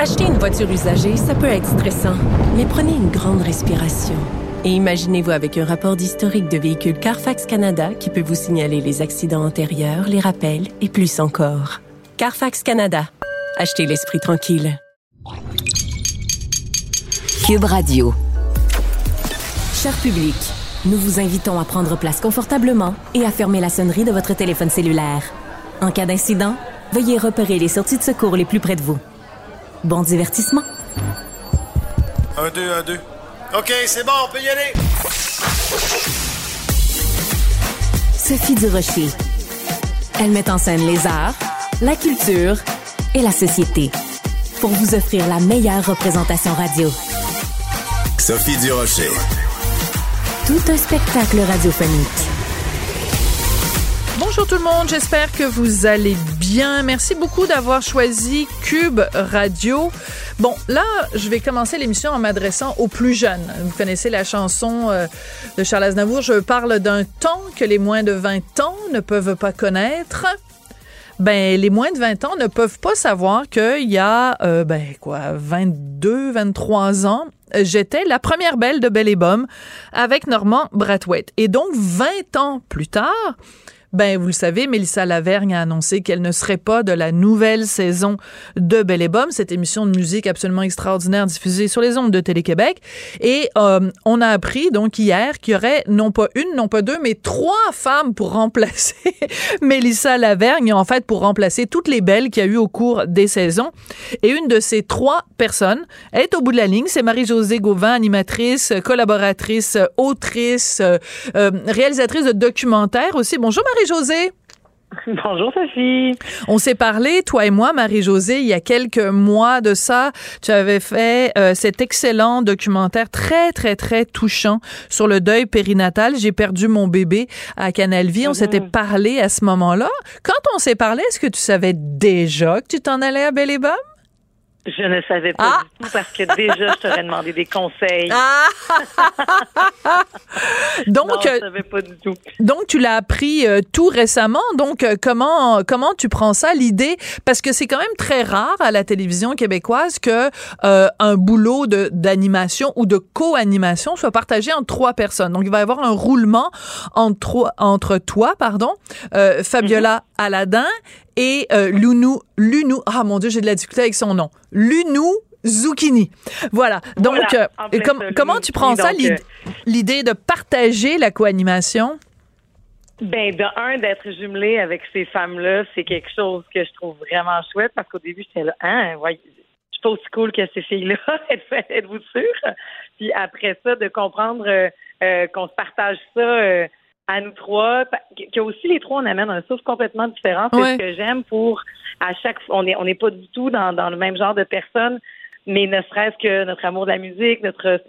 Acheter une voiture usagée, ça peut être stressant, mais prenez une grande respiration. Et imaginez-vous avec un rapport d'historique de véhicule Carfax Canada qui peut vous signaler les accidents antérieurs, les rappels et plus encore. Carfax Canada. Achetez l'esprit tranquille. Cube Radio. Cher public, nous vous invitons à prendre place confortablement et à fermer la sonnerie de votre téléphone cellulaire. En cas d'incident, veuillez repérer les sorties de secours les plus près de vous. Bon divertissement. Un, deux, un, deux. OK, c'est bon, on peut y aller. Sophie Durocher. Elle met en scène les arts, la culture et la société pour vous offrir la meilleure représentation radio. Sophie Durocher. Tout un spectacle radiophonique. Bonjour tout le monde, j'espère que vous allez bien. Merci beaucoup d'avoir choisi Cube Radio. Bon, là, je vais commencer l'émission en m'adressant aux plus jeunes. Vous connaissez la chanson euh, de Charles Aznavour, je parle d'un temps que les moins de 20 ans ne peuvent pas connaître. Ben, les moins de 20 ans ne peuvent pas savoir qu'il y a, euh, ben, quoi, 22, 23 ans, j'étais la première belle de Belle et Bomme avec Normand Brathwaite. Et donc, 20 ans plus tard, ben, vous le savez, Mélissa Lavergne a annoncé qu'elle ne serait pas de la nouvelle saison de Belle et Bomme, cette émission de musique absolument extraordinaire diffusée sur les ondes de Télé-Québec. Et euh, on a appris donc hier qu'il y aurait non pas une, non pas deux, mais trois femmes pour remplacer Mélissa Lavergne, en fait pour remplacer toutes les belles qu'il y a eu au cours des saisons. Et une de ces trois personnes est au bout de la ligne, c'est Marie-Josée Gauvin, animatrice, collaboratrice, autrice, euh, euh, réalisatrice de documentaires aussi. Bonjour Marie-Josée. Bonjour Sophie. On s'est parlé, toi et moi, Marie-Josée, il y a quelques mois de ça. Tu avais fait euh, cet excellent documentaire très, très, très touchant sur le deuil périnatal. J'ai perdu mon bébé à Canal Vie. On s'était parlé à ce moment-là. Quand on s'est parlé, est-ce que tu savais déjà que tu t'en allais à Belle et Bomme? Je ne savais pas Ah! du tout parce que déjà, je t'aurais demandé des conseils. donc, non, je euh, savais pas du tout. donc tu l'as appris euh, tout récemment. Donc, euh, comment comment tu prends ça l'idée? Parce que c'est quand même très rare à la télévision québécoise que euh, un boulot de d'animation ou de co-animation soit partagé entre trois personnes. Donc, il va y avoir un roulement entre entre toi, pardon, euh, Fabiola Aladin et euh, Lunou Lunou. Ah mon Dieu, j'ai de la difficulté avec son nom. Lunou Zucchini. Voilà. Donc, Voilà, euh, com- comment tu prends ça, l'id- l'idée de partager la co-animation? Ben, de un, d'être jumelé avec ces femmes-là, c'est quelque chose que je trouve vraiment chouette parce qu'au début, j'étais là, hein, ouais, je suis pas aussi cool que ces filles-là. Êtes- Êtes-vous sûr? Puis après ça, de comprendre euh, euh, qu'on se partage ça euh, à nous trois, que- aussi les trois, on amène un souffle complètement différent. C'est Ouais. ce que j'aime pour à chaque fois, on est on n'est pas du tout dans, dans le même genre de personnes, mais ne serait-ce que notre amour de la musique, notre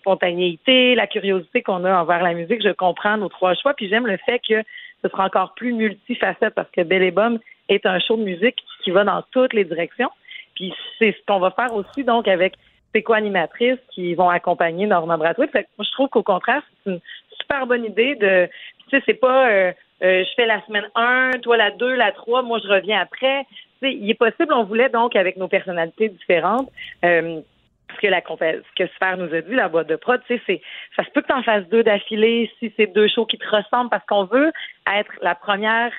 spontanéité, la curiosité qu'on a envers la musique, je comprends nos trois choix. Puis j'aime le fait que ce sera encore plus multifacette parce que Belle et Bomme est un show de musique qui va dans toutes les directions. Puis c'est ce qu'on va faire aussi donc avec ces co-animatrices qui vont accompagner. Fait que moi, je trouve qu'au contraire, c'est une super bonne idée de tu sais, c'est pas euh, euh, je fais la semaine 1, toi la 2, la 3, moi je reviens après. Tu sais, il est possible, on voulait donc avec nos personnalités différentes, euh, ce que la ce que Sphère nous a dit, la boîte de prod, tu sais, c'est ça se peut que tu en fasses deux d'affilée si c'est deux shows qui te ressemblent parce qu'on veut être la première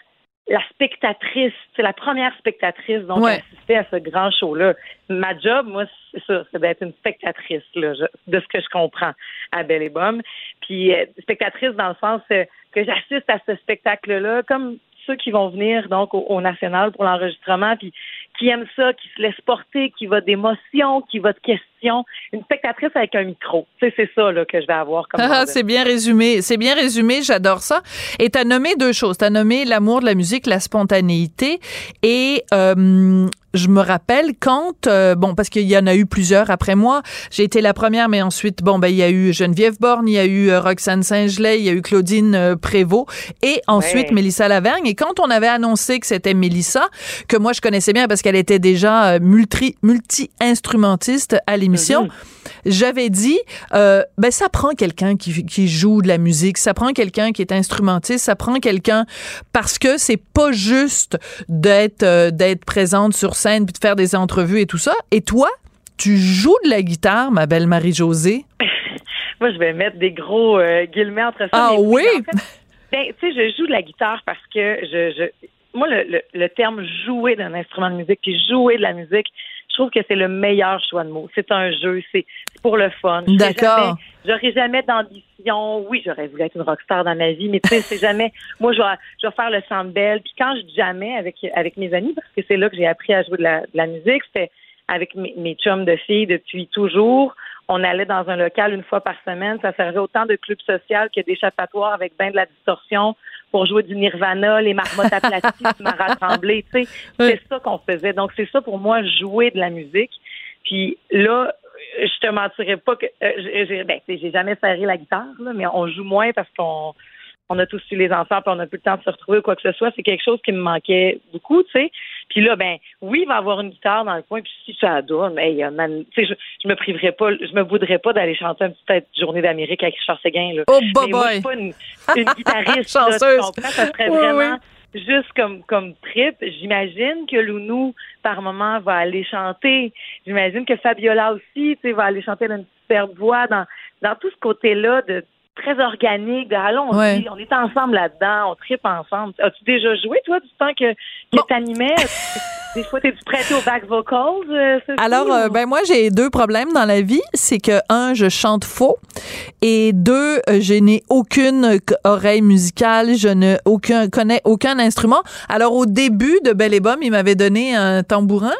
la spectatrice, c'est la première spectatrice donc Ouais. à assister à ce grand show-là. Ma job, moi, c'est ça, c'est d'être une spectatrice là, je- de ce que je comprends à Belle et Bomme. Puis euh, spectatrice dans le sens euh, que j'assiste à ce spectacle-là, comme ceux qui vont venir donc au, au national pour l'enregistrement, puis qui aime ça, qui se laisse porter, qui va d'émotions, qui va de questions. Une spectatrice avec un micro. C'est c'est ça là, que je vais avoir comme ah, C'est bien résumé. C'est bien résumé. J'adore ça. Et tu as nommé deux choses. Tu as nommé l'amour de la musique, la spontanéité et euh, je me rappelle quand, euh, bon, parce qu'il y en a eu plusieurs après moi. J'ai été la première, mais ensuite, bon, ben, il y a eu Geneviève Borne, il y a eu euh, Roxane Saint-Gelais, il y a eu Claudine euh, Prévost, et ensuite Mélissa Lavergne. Et quand on avait annoncé que c'était Mélissa, que moi je connaissais bien parce qu'elle était déjà multi, multi-instrumentiste à l'émission, mm-hmm j'avais dit, euh, ben ça prend quelqu'un qui, qui joue de la musique, ça prend quelqu'un qui est instrumentiste, ça prend quelqu'un parce que c'est pas juste d'être euh, d'être présente sur scène puis de faire des entrevues et tout ça. Et toi, tu joues de la guitare, ma belle Marie-Josée? Moi, je vais mettre des gros euh, guillemets entre ça. Ah oui. ben, tu sais, je joue de la guitare parce que je, je moi, le, le, le terme jouer d'un instrument de musique puis jouer de la musique, je trouve que c'est le meilleur choix de mots. C'est un jeu, c'est pour le fun. D'accord. J'aurais jamais d'ambition. Oui, j'aurais voulu être une rockstar dans ma vie, mais tu sais, c'est jamais. Moi, je vais, je vais faire le belle. Puis quand je dis jamais avec avec mes amis, parce que c'est là que j'ai appris à jouer de la, de la musique, c'était avec mes, mes chums de filles depuis toujours. On allait dans un local une fois par semaine. Ça servait autant de club social que d'échappatoire avec bien de la distorsion pour jouer du Nirvana, les marmottes aplaties, m'a rassemblé, tu sais. C'est ça qu'on faisait. Donc, c'est ça pour moi, jouer de la musique. Puis là, je te mentirais pas que euh, j'ai ben, j'ai jamais serré la guitare, là, mais on joue moins parce qu'on on a tous eu les enfants, puis on n'a plus le temps de se retrouver ou quoi que ce soit. C'est quelque chose qui me manquait beaucoup, tu sais. Puis là, ben, oui, il va avoir une guitare dans le coin, puis si ça donne, hey, man, tu sais, je, je me priverais pas, je me voudrais pas d'aller chanter une petite journée d'Amérique avec Richard Séguin, là. Oh, boy, Mais moi, pas une, une guitariste, là, tu comprends? Ça serait vraiment juste comme comme trip. J'imagine que Lounou, par moment, va aller chanter. J'imagine que Fabiola aussi, tu sais, va aller chanter dans une superbe voix, dans, dans tout ce côté-là de très organique. De, allons, on, dit, on est ensemble là-dedans, on tripe ensemble. As-tu déjà joué, toi, du temps que, que t'animais? Des fois, t'es-tu prêté au back vocals? Euh, Alors, euh, ben moi, j'ai deux problèmes dans la vie. C'est que, un, je chante faux. Et deux, euh, je n'ai aucune oreille musicale. Je ne aucun, connais aucun instrument. Alors, au début de Belle et Bomme, il m'avait donné un tambourin.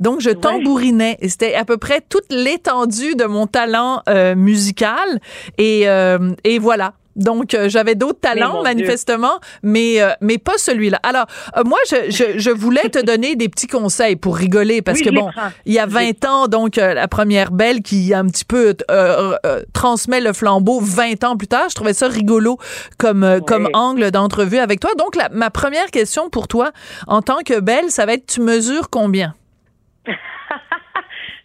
Donc, je tambourinais. C'était à peu près toute l'étendue de mon talent euh, musical. Et, euh, et voilà. Donc, euh, j'avais d'autres talents, manifestement, mais, mais pas celui-là. Alors, moi, je, je, je, voulais te donner des petits conseils pour rigoler, parce que, bon, il y a 20 ans, donc, la première belle qui un petit peu transmet le flambeau 20 ans plus tard, je trouvais ça rigolo comme, comme angle d'entrevue avec toi. Donc, la, ma première question pour toi, en tant que belle, ça va être, tu mesures combien?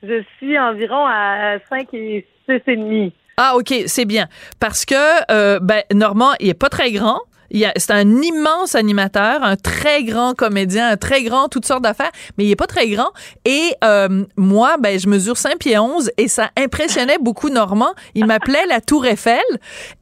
Je suis environ à 5 et 6 et demi. Ah, OK, c'est bien. Parce que, euh, ben, Normand, il est pas très grand. C'est un immense animateur, un très grand comédien, un très grand toutes sortes d'affaires, mais il est pas très grand. Et euh, moi, ben, je mesure 5 pieds 11 et ça impressionnait beaucoup Normand. Il m'appelait la Tour Eiffel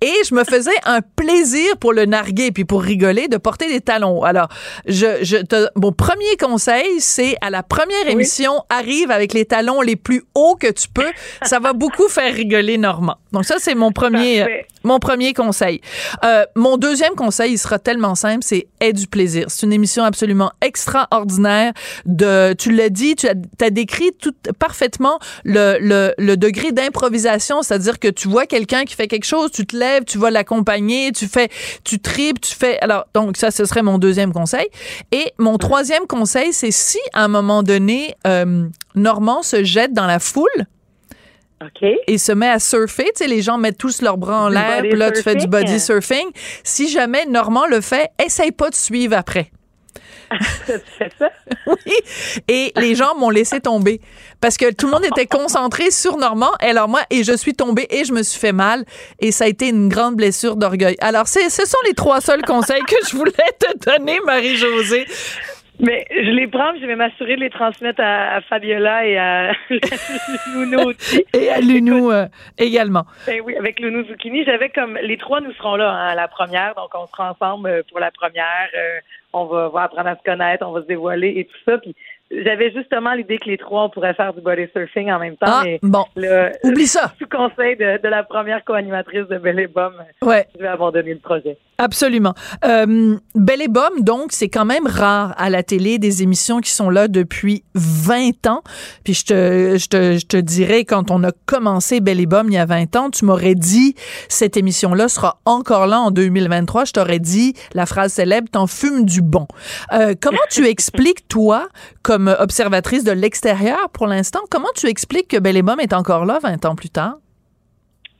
et je me faisais un plaisir pour le narguer puis pour rigoler de porter des talons. Alors, je, je mon premier conseil, c'est à la première émission, arrive avec les talons les plus hauts que tu peux. Ça va beaucoup faire rigoler Normand. Donc ça, c'est mon premier, mon premier conseil. Euh, mon deuxième conseil, il sera tellement simple, c'est Aie du plaisir. C'est une émission absolument extraordinaire. De, tu l'as dit, tu as, décrit tout parfaitement le, le, le degré d'improvisation, c'est-à-dire que tu vois quelqu'un qui fait quelque chose, tu te lèves, tu vas l'accompagner, tu fais, tu tripes, tu fais. Alors donc ça, ce serait mon deuxième conseil. Et mon troisième conseil, c'est si à un moment donné, euh, Normand se jette dans la foule et se met à surfer. Tu sais, les gens mettent tous leurs bras en l'air, puis là, tu fais du body surfing. Si jamais Normand le fait, essaye pas de suivre après. tu fais ça? oui. Et les gens m'ont laissé tomber parce que tout le monde était concentré sur Normand. Et alors moi, et je suis tombée et je me suis fait mal. Et ça a été une grande blessure d'orgueil. Alors, ce sont les trois seuls conseils que je voulais te donner, Marie-Josée. Mais je les prends, je vais m'assurer de les transmettre à, Fabiola et à Luno aussi. Et à Lunou euh, également. Ben oui, avec Luno Zucchini, j'avais comme les trois nous serons là hein, à la première, donc on sera ensemble euh, pour la première. Euh, on va, va, apprendre à se connaître, on va se dévoiler et tout ça. Puis j'avais justement l'idée que les trois, on pourrait faire du body surfing en même temps. Ah, mais bon. le, Oublie ça. Sous conseil de, de la première co-animatrice de Belle et Bum, Ouais. je vais abandonner le projet. Absolument. Euh, Belle et Bum, donc, c'est quand même rare à la télé des émissions qui sont là depuis 20 ans. Puis je te, je te, je te dirais, quand on a commencé Belle et Bum il y a 20 ans, tu m'aurais dit, cette émission-là sera encore là en 2023. Je t'aurais dit la phrase célèbre, t'en fumes du bon. Euh, comment tu expliques, toi, comme observatrice de l'extérieur pour l'instant, comment tu expliques que Belle et Bum est encore là 20 ans plus tard?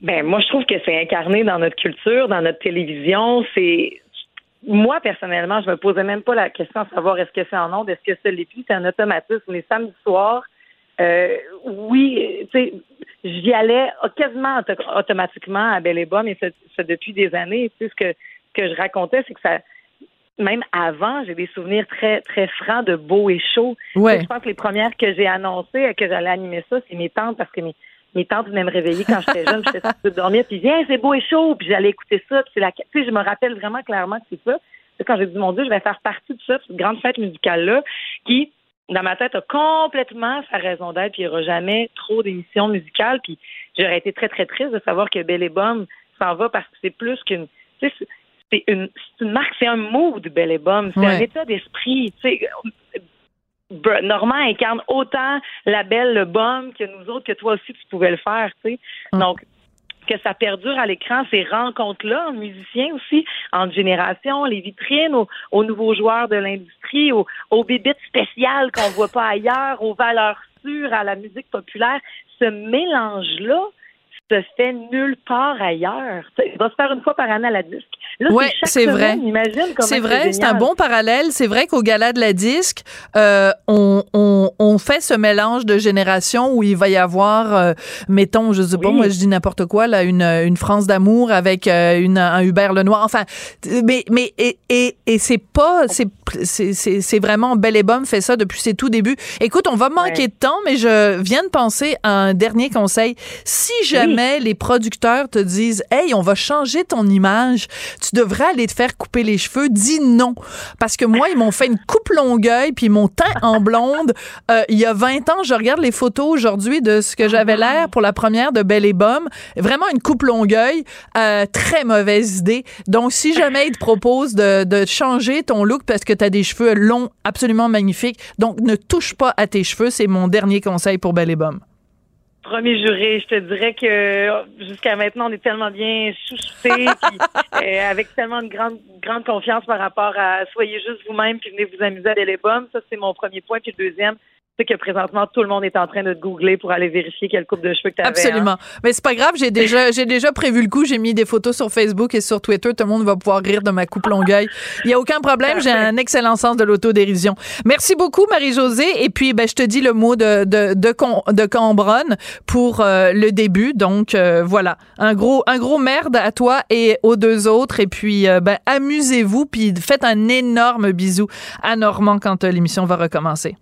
Ben moi, je trouve que c'est incarné dans notre culture, dans notre télévision. C'est moi personnellement, je me posais même pas la question de savoir est-ce que c'est en ondes, est-ce que c'est plus, c'est un automatisme. Les samedis soirs, euh, oui, tu sais, j'y allais quasiment auto- automatiquement à Belle et et c'est depuis des années. Tu sais, ce que ce que je racontais, c'est que ça, même avant, j'ai des souvenirs très très francs de beau et chaud. Ouais. Je pense que les premières que j'ai annoncées que j'allais animer ça, c'est mes tantes parce que mes mes tantes venaient me réveiller quand j'étais jeune, j'étais de dormir, puis viens, c'est beau et chaud, puis j'allais écouter ça, puis c'est la, tu sais, je me rappelle vraiment clairement que c'est ça. Quand j'ai dit mon Dieu, je vais faire partie de ça, cette grande fête musicale là, qui dans ma tête a complètement sa raison d'être, puis il n'y aura jamais trop d'émissions musicales, puis j'aurais été très très triste de savoir que Belle et Bum s'en va parce que c'est plus qu'une, tu sais, c'est- une, une marque, c'est un mood Belle et Bum, c'est Ouais. un état d'esprit, Normand incarne autant la belle, le bum que nous autres, que toi aussi tu pouvais le faire. Donc, que ça perdure à l'écran, ces rencontres-là, musiciens aussi, entre générations, les vitrines, aux, aux nouveaux joueurs de l'industrie, aux, aux bébites spéciales qu'on voit pas ailleurs, aux valeurs sûres, à la musique populaire. Ce mélange-là se fait nulle part ailleurs. Il va se faire une fois par année à la disque. Là, Ouais, c'est vrai. C'est vrai, c'est un bon parallèle. C'est vrai qu'au gala de la disque, euh, on, on, on fait ce mélange de générations où il va y avoir, euh, mettons, je sais pas, Oui. moi je dis n'importe quoi, là, une, une France d'amour avec euh, une, un Hubert Lenoir. Enfin, mais mais et, et, et c'est pas, c'est c'est c'est c'est vraiment Belle et Bum fait ça depuis ses tout débuts. Écoute, on va manquer Ouais. de temps, mais je viens de penser à un dernier conseil. Si jamais les producteurs te disent, hey, on va changer ton image, tu devrais aller te faire couper les cheveux, dis non. Parce que moi, ils m'ont fait une coupe longueuil, puis m'ont teint en blonde. Euh, il y a 20 ans, je regarde les photos aujourd'hui de ce que j'avais l'air pour la première de Belle et Bum. Vraiment une coupe longueuil. Euh, très mauvaise idée. Donc, si jamais ils te proposent de, changer ton look parce que tu as des cheveux longs absolument magnifiques, donc ne touche pas à tes cheveux. C'est mon dernier conseil pour Belle et Bum. Premier juré, je te dirais que euh, jusqu'à maintenant, on est tellement bien chouchoutés, euh, avec tellement de grande, grande confiance par rapport à soyez juste vous-même, puis venez vous amuser à bombes. Ça, c'est mon premier point. Puis le deuxième, c'est que présentement, tout le monde est en train de te googler pour aller vérifier quelle coupe de cheveux que tu avais. Absolument. Mais c'est pas grave, j'ai déjà, j'ai déjà prévu le coup. J'ai mis des photos sur Facebook et sur Twitter. Tout le monde va pouvoir rire de ma coupe longueuil. Il y a aucun problème. J'ai un excellent sens de l'autodérision. Merci beaucoup, Marie-Josée. Et puis, ben, je te dis le mot de, de, de, Con- de Cambronne pour euh, le début. Donc, euh, voilà. Un gros, un gros merde à toi et aux deux autres. Et puis, euh, ben, amusez-vous. Puis, faites un énorme bisou à Normand quand euh, l'émission va recommencer.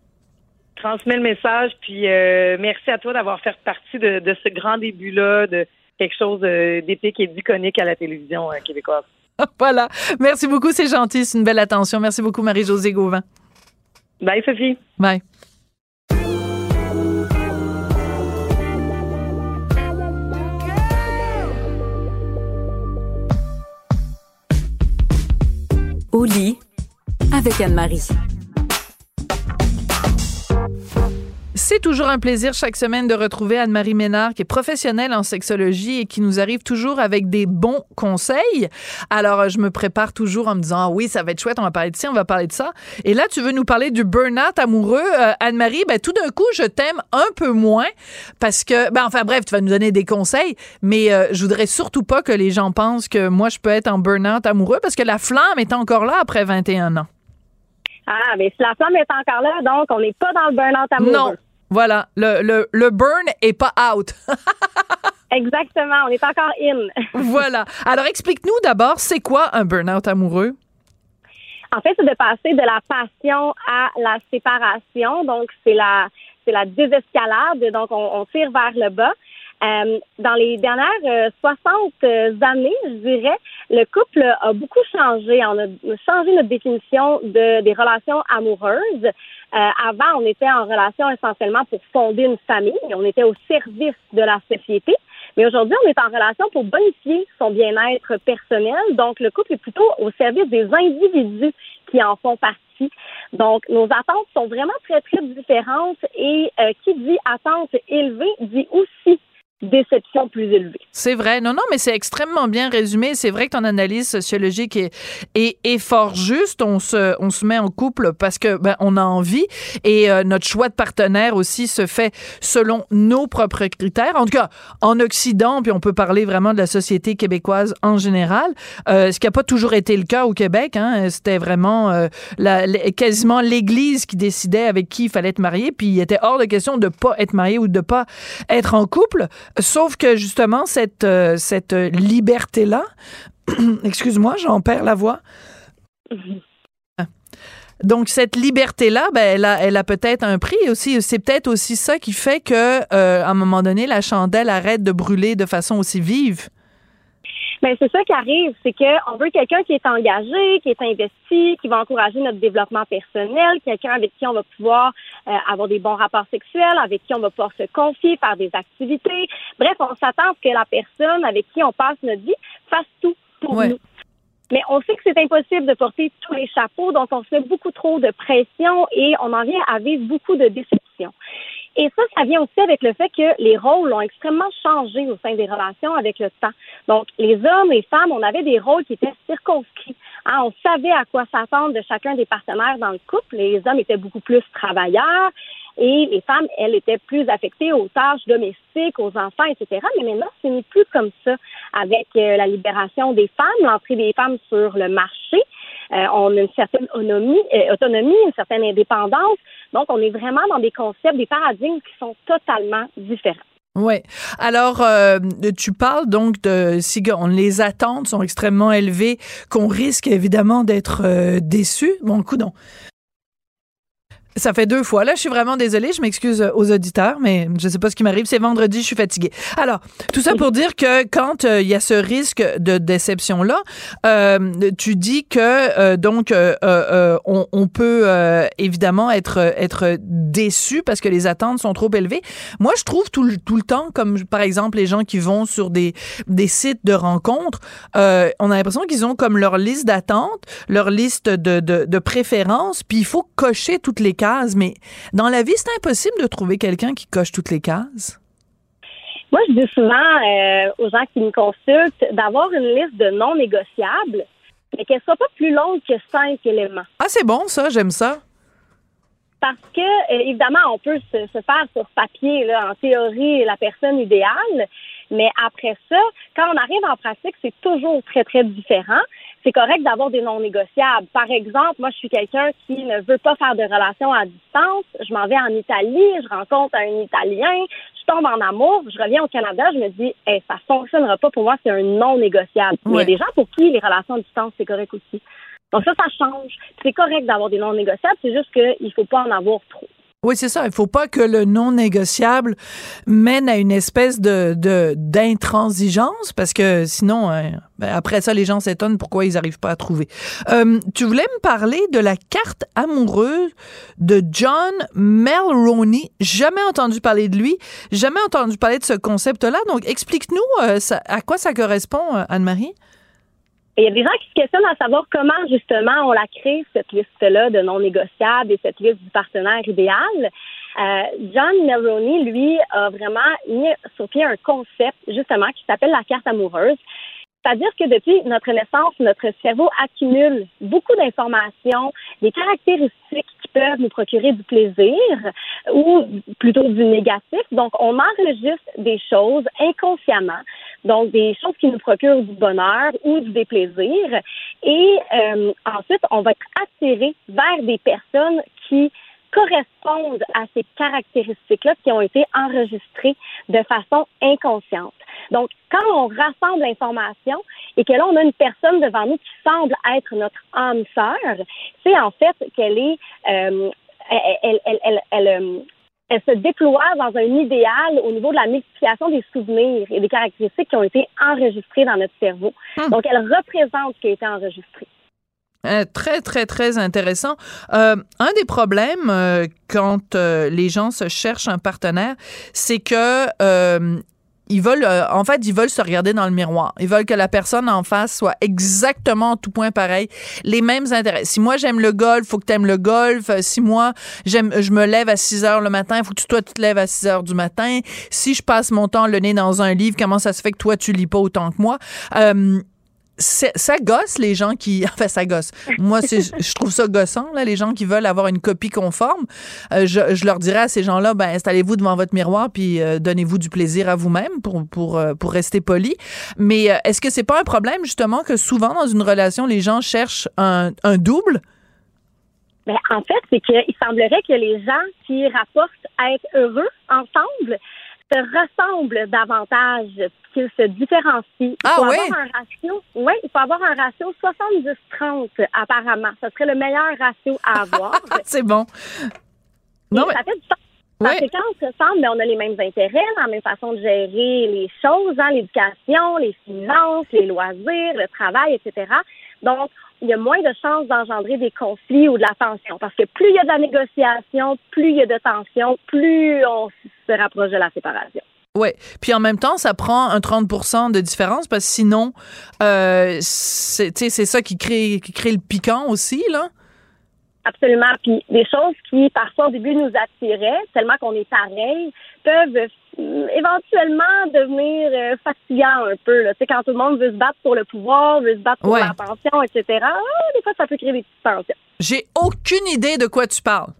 Transmets le message, puis euh, merci à toi d'avoir fait partie de, de ce grand début-là, de quelque chose euh, d'épique et d'iconique à la télévision euh, québécoise. voilà. Merci beaucoup. C'est gentil. C'est une belle attention. Merci beaucoup, Marie-Josée Gauvin. Bye, Sophie. Bye. Au lit avec Anne-Marie. C'est toujours un plaisir chaque semaine de retrouver Anne-Marie Ménard, qui est professionnelle en sexologie et qui nous arrive toujours avec des bons conseils. Alors, euh, je me prépare toujours en me disant, ah oui, ça va être chouette, on va parler de ci, on va parler de ça. Et là, tu veux nous parler du burn-out amoureux. Euh, Anne-Marie, ben, tout d'un coup, je t'aime un peu moins parce que, ben, enfin, bref, tu vas nous donner des conseils, mais euh, je voudrais surtout pas que les gens pensent que moi, je peux être en burn-out amoureux parce que la flamme est encore là après 21 ans. Ah, mais si la flamme est encore là, donc on n'est pas dans le burn-out amoureux. Non. Voilà, le, le, le burn est pas out. Exactement, on est encore in. voilà. Alors, explique-nous d'abord, c'est quoi un burn-out amoureux? En fait, c'est de passer de la passion à la séparation. Donc, c'est la, c'est la désescalade. Donc, on, on tire vers le bas. Euh, dans les dernières euh, 60 années, je dirais, le couple a beaucoup changé. On a changé notre définition de, des relations amoureuses. Euh, avant, on était en relation essentiellement pour fonder une famille. On était au service de la société. Mais aujourd'hui, on est en relation pour bonifier son bien-être personnel. Donc, le couple est plutôt au service des individus qui en font partie. Donc, nos attentes sont vraiment très, très différentes et euh, qui dit attente élevée dit aussi déception plus élevée. C'est vrai. Non, non, mais c'est extrêmement bien résumé. C'est vrai que ton analyse sociologique est, est, est, fort juste. On se, on se met en couple parce que ben, on a envie et euh, notre choix de partenaire aussi se fait selon nos propres critères. En tout cas, en Occident, puis on peut parler vraiment de la société québécoise en général, euh, ce qui n'a pas toujours été le cas au Québec. Hein, C'était vraiment euh, la, quasiment l'Église qui décidait avec qui il fallait être marié, puis il était hors de question de pas être marié ou de pas être en couple. Sauf que justement, cette, euh, cette liberté-là, excuse-moi, j'en perds la voix. Donc cette liberté-là, ben, elle a, elle a peut-être un prix aussi. C'est peut-être aussi ça qui fait que, euh, à un moment donné, la chandelle arrête de brûler de façon aussi vive. Mais c'est ça qui arrive, c'est qu'on veut quelqu'un qui est engagé, qui est investi, qui va encourager notre développement personnel, quelqu'un avec qui on va pouvoir euh, avoir des bons rapports sexuels, avec qui on va pouvoir se confier, faire des activités. Bref, on s'attend à ce que la personne avec qui on passe notre vie fasse tout pour nous. Mais on sait que c'est impossible de porter tous les chapeaux, donc on se met beaucoup trop de pression et on en vient à vivre beaucoup de déceptions. Et ça, ça vient aussi avec le fait que les rôles ont extrêmement changé au sein des relations avec le temps. Donc, les hommes et les femmes, on avait des rôles qui étaient circonscrits. Hein, on savait à quoi s'attendre de chacun des partenaires dans le couple. Les hommes étaient beaucoup plus travailleurs et les femmes, elles, étaient plus affectées aux tâches domestiques, aux enfants, etc. Mais maintenant, ce n'est plus comme ça avec euh, la libération des femmes, l'entrée des femmes sur le marché. Euh, on a une certaine autonomie, euh, autonomie, une certaine indépendance. Donc, on est vraiment dans des concepts, des paradigmes qui sont totalement différents. Oui. Alors, euh, tu parles donc de si on, les attentes sont extrêmement élevées, qu'on risque évidemment d'être euh, déçu. Bon, coup. Ça fait deux fois. Là, je suis vraiment désolée. Je m'excuse euh, aux auditeurs, mais je sais pas ce qui m'arrive. C'est vendredi, je suis fatiguée. Alors, tout ça pour dire que quand euh, il y a ce risque de déception-là, euh, tu dis que donc on, peut évidemment être être déçu parce que les attentes sont trop élevées. Moi, je trouve tout, tout le temps, comme par exemple les gens qui vont sur des, des sites de rencontres, on a l'impression qu'ils ont comme leur liste d'attente, leur liste de, de, de préférences, puis il faut cocher toutes les mais dans la vie, c'est impossible de trouver quelqu'un qui coche toutes les cases. Moi, je dis souvent euh, aux gens qui me consultent d'avoir une liste de non négociables, mais qu'elle soit pas plus longue que cinq éléments. Ah, c'est bon, ça, j'aime ça. Parce que, euh, évidemment, on peut se, faire sur papier, là, en théorie, la personne idéale, mais après ça, quand on arrive en pratique, c'est toujours très, très différent c'est correct d'avoir des non négociables. Par exemple, moi, je suis quelqu'un qui ne veut pas faire de relations à distance. Je m'en vais en Italie, je rencontre un Italien, je tombe en amour, je reviens au Canada, je me dis, hey, ça fonctionnera pas pour moi, c'est un non négociable. Mais il y a des gens pour qui les relations à distance, c'est correct aussi. Donc ça, ça change. C'est correct d'avoir des non négociables, c'est juste qu'il faut pas en avoir trop. Oui, c'est ça. Il faut pas que le non négociable mène à une espèce de d'intransigeance, parce que sinon, hein, ben, après ça, les gens s'étonnent pourquoi ils n'arrivent pas à trouver. Euh, tu voulais me parler de la carte amoureuse de John Melroney. Jamais entendu parler de lui, jamais entendu parler de ce concept-là. Donc, explique-nous euh, à quoi ça correspond, euh, Anne-Marie? Il y a des gens qui se questionnent à savoir comment justement on la crée, cette liste-là de non négociables et cette liste du partenaire idéal. Euh, John Melroney, lui, a vraiment mis sur pied un concept justement qui s'appelle la carte amoureuse. C'est-à-dire que depuis notre naissance, notre cerveau accumule beaucoup d'informations, des caractéristiques qui peuvent nous procurer du plaisir ou plutôt du négatif. Donc, on enregistre des choses inconsciemment, donc des choses qui nous procurent du bonheur ou du déplaisir. Et euh, ensuite, on va être attiré vers des personnes qui correspondent à ces caractéristiques-là qui ont été enregistrées de façon inconsciente. Donc, quand on rassemble l'information et que là, on a une personne devant nous qui semble être notre âme sœur, c'est en fait qu'elle est, euh, elle, elle, elle, elle, elle se déploie dans un idéal au niveau de la multiplication des souvenirs et des caractéristiques qui ont été enregistrées dans notre cerveau. Hmm. Donc, elle représente ce qui a été enregistré. Euh, très, très, très intéressant. Euh, un des problèmes euh, quand euh, les gens se cherchent un partenaire, c'est que euh, ils veulent, euh, en fait, ils veulent se regarder dans le miroir. Ils veulent que la personne en face soit exactement en tout point pareil, les mêmes intérêts. Si moi j'aime le golf, faut que tu aimes le golf. Si moi j'aime, je me lève à 6 heures le matin, faut que toi tu te lèves à 6 heures du matin. Si je passe mon temps le nez dans un livre, comment ça se fait que toi tu lis pas autant que moi? Ça gosse les gens qui enfin ça gosse. Moi je trouve ça gossant là les gens qui veulent avoir une copie conforme. Euh, je, je leur dirais à ces gens-là ben installez-vous devant votre miroir puis euh, donnez-vous du plaisir à vous-même pour pour euh, pour rester poli. Mais euh, est-ce que c'est pas un problème justement que souvent dans une relation les gens cherchent un, un double? Ben, en fait, c'est qu'il semblerait que les gens qui rapportent être heureux ensemble se ressemblent davantage, qu'ils se différencient. Il Ah faut oui? avoir un ratio. Oui, il faut avoir un ratio 70-30 apparemment. Ce serait le meilleur ratio à avoir. c'est bon non mais Ça fait du sens. Parce Ouais. que quand on se ressemble, mais on a les mêmes intérêts, la même façon de gérer les choses, hein, l'éducation, les finances, les loisirs, le travail, etc. Donc, il y a moins de chances d'engendrer des conflits ou de la tension. Parce que plus il y a de la négociation, plus il y a de tension, plus on se rapproche de la séparation. Ouais. Puis en même temps, ça prend un 30% de différence parce que sinon, euh, c'est ça qui crée, qui crée le piquant aussi, là. Absolument. Puis des choses qui, parfois, au début, nous attiraient, tellement qu'on est pareil, peuvent euh, éventuellement devenir euh, fatigants un peu. Là. Tu sais, quand tout le monde veut se battre pour le pouvoir, veut se battre pour Ouais. la pension, etc., ah, des fois, ça peut créer des petites tensions. J'ai aucune idée de quoi tu parles.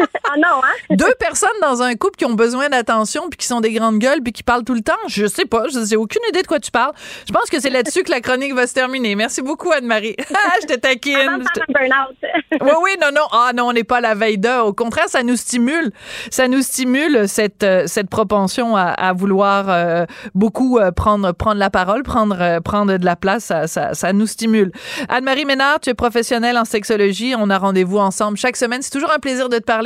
Ah non, hein? Deux personnes dans un couple qui ont besoin d'attention puis qui sont des grandes gueules puis qui parlent tout le temps, je sais pas, je- j'ai aucune idée de quoi tu parles. Je pense que c'est là-dessus que la chronique va se terminer. Merci beaucoup Anne-Marie. Ah, je te taquine. Je te- burn-out. Oui, oui, non, non. Ah, non, on n'est pas à la veille d'heure. Au contraire, ça nous stimule. Ça nous stimule cette, euh, cette propension à, à vouloir euh, beaucoup euh, prendre, prendre la parole, prendre, euh, prendre de la place. Ça, ça, ça nous stimule. Anne-Marie Ménard, tu es professionnelle en sexologie. On a rendez-vous ensemble chaque semaine. C'est toujours un plaisir de te parler.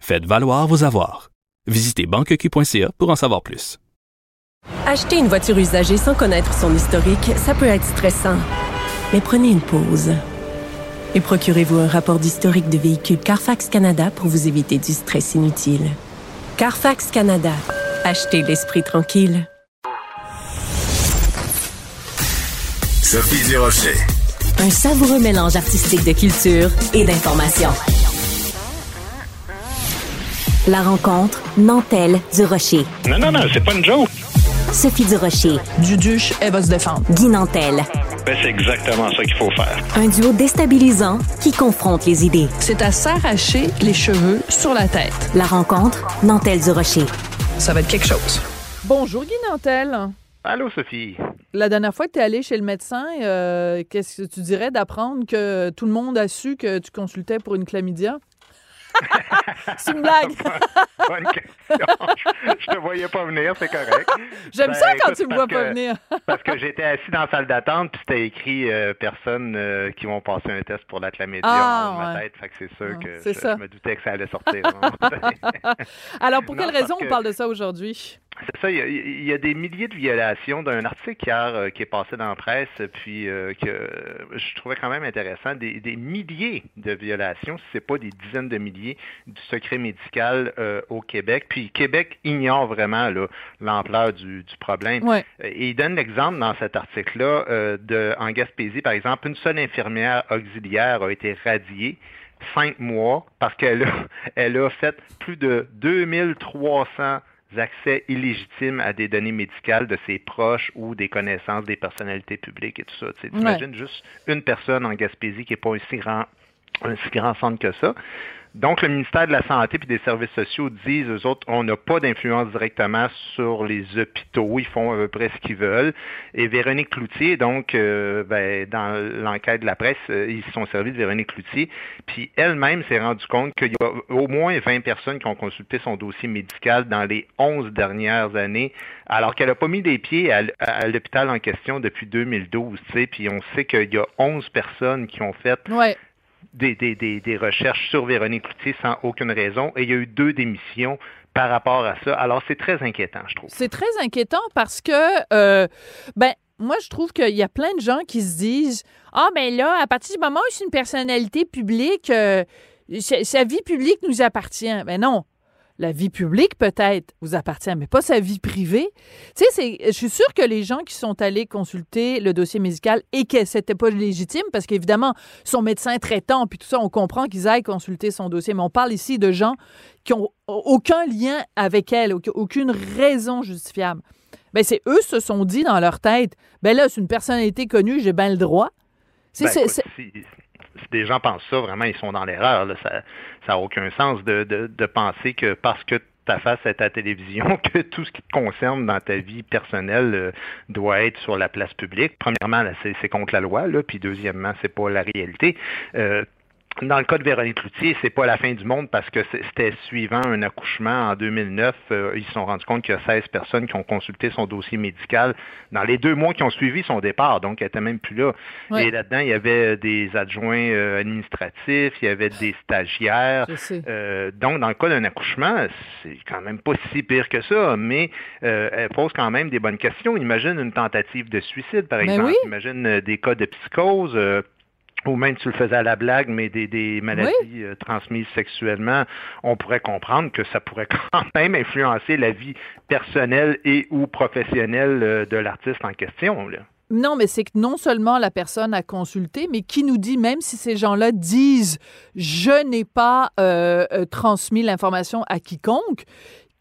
faites valoir vos avoirs. Visitez banqueq.ca pour en savoir plus. Acheter une voiture usagée sans connaître son historique, ça peut être stressant. Mais prenez une pause. Et procurez-vous un rapport d'historique de véhicule Carfax Canada pour vous éviter du stress inutile. Carfax Canada. Achetez l'esprit tranquille. Sophie Durocher. Un savoureux mélange artistique de culture et d'information. La rencontre Nantel du Rocher. Non, non, non, c'est pas une joke. Sophie du Rocher, Duduche, elle va se défendre. Guy Nantel. Ben, c'est exactement ça qu'il faut faire. Un duo déstabilisant qui confronte les idées. C'est à s'arracher les cheveux sur la tête. La rencontre Nantel du Rocher. Ça va être quelque chose. Bonjour, Guy Nantel. Allô, Sophie. La dernière fois que tu es allé chez le médecin, euh, qu'est-ce que tu dirais d'apprendre que tout le monde a su que tu consultais pour une chlamydia? C'est une blague. Bonne question. Je te voyais pas venir, c'est correct. J'aime Ben, ça quand écoute, tu me vois pas que- venir. Parce que j'étais assis dans la salle d'attente, puis c'était écrit euh, personnes euh, qui vont passer un test pour la chlamydia Ah, de ma tête. Fait que c'est sûr Ah, que je, ça. je me doutais que ça allait sortir. Alors, pour Non, quelle raison on parle de ça aujourd'hui? C'est ça, il y, a, il y a des milliers de violations d'un article hier euh, qui est passé dans la presse, puis euh, que je trouvais quand même intéressant, des, des milliers de violations, si ce n'est pas des dizaines de milliers, du secret médical euh, au Québec. Puis Québec ignore vraiment là, l'ampleur du, du problème. Ouais. Et il donne l'exemple dans cet article-là euh, de en Gaspésie, par exemple, une seule infirmière auxiliaire a été radiée cinq mois parce qu'elle a, elle a fait plus de 2300 accès illégitimes à des données médicales de ses proches ou des connaissances des personnalités publiques et tout ça. Tu imagines juste une personne en Gaspésie qui n'est pas un si grand, un si grand centre que ça. Donc, le ministère de la Santé et des Services sociaux disent, eux autres, on n'a pas d'influence directement sur les hôpitaux. Ils font à peu près ce qu'ils veulent. Et Véronique Cloutier, donc, euh, ben, dans l'enquête de la presse, euh, ils se sont servis de Véronique Cloutier. Puis elle-même s'est rendue compte qu'il y a au moins 20 personnes qui ont consulté son dossier médical dans les 11 dernières années, alors qu'elle n'a pas mis des pieds à, l'hôpital en question depuis 2012. Puis on sait qu'il y a 11 personnes qui ont fait ouais des, recherches sur Véronique Cloutier sans aucune raison et il y a eu deux démissions par rapport à ça. Alors, c'est très inquiétant, je trouve. C'est très inquiétant parce que, euh, ben, moi, je trouve qu'il y a plein de gens qui se disent Ah, mais là, à partir du moment où c'est une personnalité publique, euh, sa vie publique nous appartient. Ben non la vie publique peut-être vous appartient, mais pas sa vie privée. Tu sais, je suis sûre que les gens qui sont allés consulter le dossier médical et que c'était pas légitime, parce qu'évidemment, son médecin traitant, puis tout ça, on comprend qu'ils aillent consulter son dossier, mais on parle ici de gens qui ont aucun lien avec elle, aucune raison justifiable. Ben, c'est eux se sont dit dans leur tête, ben là, c'est une personnalité connue, j'ai bien le droit. Ben, si des gens pensent ça, vraiment, ils sont dans l'erreur. Ça n'a aucun sens de, de, penser que parce que ta face est à télévision, que tout ce qui te concerne dans ta vie personnelle euh, doit être sur la place publique. Premièrement, c'est contre la loi, là, puis deuxièmement, c'est pas la réalité. Euh, dans le cas de Véronique Cloutier, c'est pas la fin du monde parce que c'était suivant un accouchement en 2009. Euh, ils se sont rendus compte qu'il y a 16 personnes qui ont consulté son dossier médical dans les deux mois qui ont suivi son départ. Donc, elle était même plus là. Et là-dedans, il y avait des adjoints euh, administratifs, il y avait des stagiaires. Euh, donc, dans le cas d'un accouchement, c'est quand même pas si pire que ça, mais elle pose quand même des bonnes questions. Imagine une tentative de suicide, par ben exemple. Imagine des cas de psychose ou même tu le faisais à la blague, mais des, maladies euh, transmises sexuellement, on pourrait comprendre que ça pourrait quand même influencer la vie personnelle et ou professionnelle euh, de l'artiste en question. Non, mais c'est que non seulement la personne a consulté, mais qui nous dit, même si ces gens-là disent je n'ai pas euh, transmis l'information à quiconque,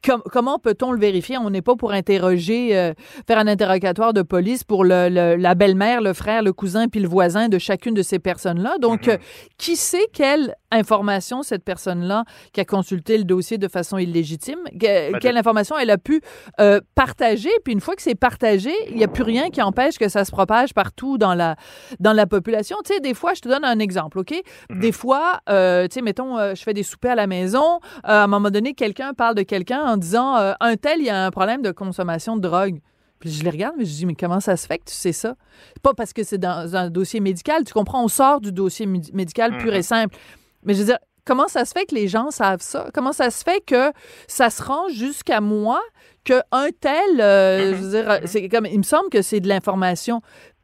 comment peut-on le vérifier? On n'est pas pour interroger, euh, faire un interrogatoire de police pour le, la belle-mère, le frère, le cousin, puis le voisin de chacune de ces personnes-là. Donc, mm-hmm. euh, qui sait quelle information cette personne-là qui a consulté le dossier de façon illégitime, quelle information elle a pu euh, partager? Puis une fois que c'est partagé, il n'y a plus rien qui empêche que ça se propage partout dans la, dans la population. Tu sais, des fois, je te donne un exemple, OK? Mm-hmm. Des fois, tu sais, mettons, je fais des soupers à la maison, à un moment donné, quelqu'un parle de quelqu'un en disant euh, un tel, il y a un problème de consommation de drogue. Puis je les regarde, mais je dis, mais comment ça se fait que tu sais ça? Pas parce que c'est dans un dossier médical, tu comprends, on sort du dossier médical pur et mhm. simple. Mais je veux dire, comment ça se fait que les gens savent ça? Comment ça se fait que ça se rend jusqu'à moi qu'un tel, euh, je veux dire, c'est comme, il me semble que c'est de l'information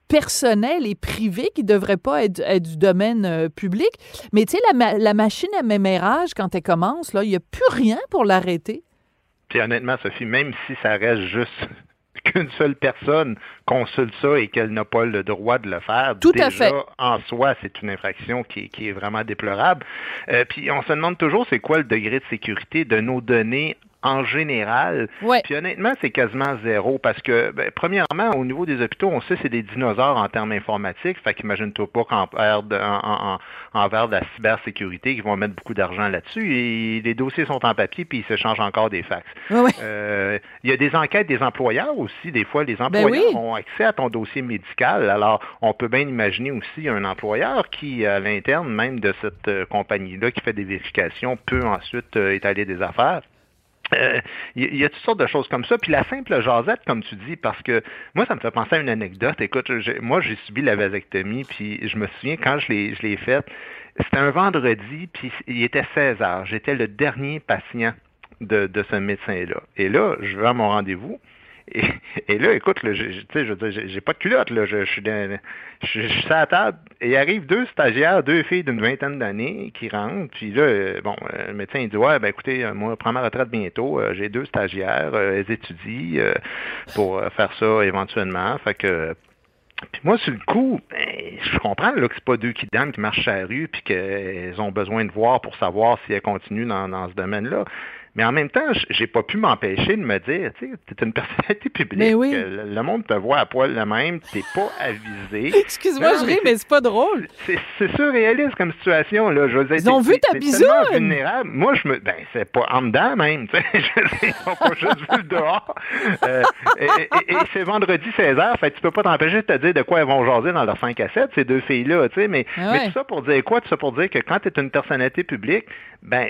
personnelle et privée qui ne devrait pas être, du domaine euh, public. Mais tu sais, la, la, machine à mémérage, quand elle commence, il n'y a plus rien pour l'arrêter. Puis honnêtement, Sophie, même si ça reste juste qu'une seule personne consulte ça et qu'elle n'a pas le droit de le faire, Tout déjà, à fait. en soi, c'est une infraction qui, qui, est vraiment déplorable. Euh, puis on se demande toujours c'est quoi le degré de sécurité de nos données en général. Puis honnêtement, c'est quasiment zéro parce que, ben, premièrement, au niveau des hôpitaux, on sait que c'est des dinosaures en termes informatiques. Fait qu'imagine-toi pas qu'en en, envers de la cybersécurité, qu'ils vont mettre beaucoup d'argent là-dessus. Et les dossiers sont en papier puis ils s'échangent encore des fax. Euh, il y a des enquêtes des employeurs aussi. Des fois, les ben employeurs ont accès à ton dossier médical. Alors, on peut bien imaginer aussi un employeur qui, à l'interne même de cette euh, compagnie-là, qui fait des vérifications, peut ensuite euh, étaler des affaires. Il euh, y, a toutes sortes de choses comme ça. Puis la simple jasette, comme tu dis, parce que moi, ça me fait penser à une anecdote. Écoute, moi, j'ai subi la vasectomie, puis je me souviens quand je l'ai, faite, c'était un vendredi, puis il était 16 heures. J'étais le dernier patient de, de ce médecin-là. Et là, je vais à mon rendez-vous. Et, là, écoute, je, je veux dire, j'ai pas de culotte. Je, suis je, suis à table et il arrive deux stagiaires, deux filles d'une vingtaine d'années qui rentrent. Puis là, euh, bon, euh, le médecin il dit Ouais, ben écoutez, euh, moi, je prends ma retraite bientôt. J'ai deux stagiaires, elles étudient pour faire ça éventuellement. Fait que puis moi, sur le coup, ben, je comprends là, que c'est pas deux qui dames qui marchent à la rue puis qu'elles ont besoin de voir pour savoir si elles continuent dans ce domaine-là. Mais en même temps, j'ai pas pu m'empêcher de me dire, tu sais, es une personnalité publique. Mais oui. Le, monde te voit à poil le même, t'es pas avisé. Excuse-moi, je ris, mais c'est pas drôle. C'est surréaliste comme situation, là. Je Ils ont vu ta bisoune! vulnérable. Moi, je me, ben, c'est pas en dedans même, tu sais. Ils ont pas juste vu le dehors. Euh, et, c'est vendredi 16h, fait tu peux pas t'empêcher de te dire de quoi elles vont jaser dans leur 5 à 7, ces deux filles-là, tu sais. Mais, Ah mais tout ça pour dire quoi? Tout ça pour dire que quand tu es une personnalité publique, ben,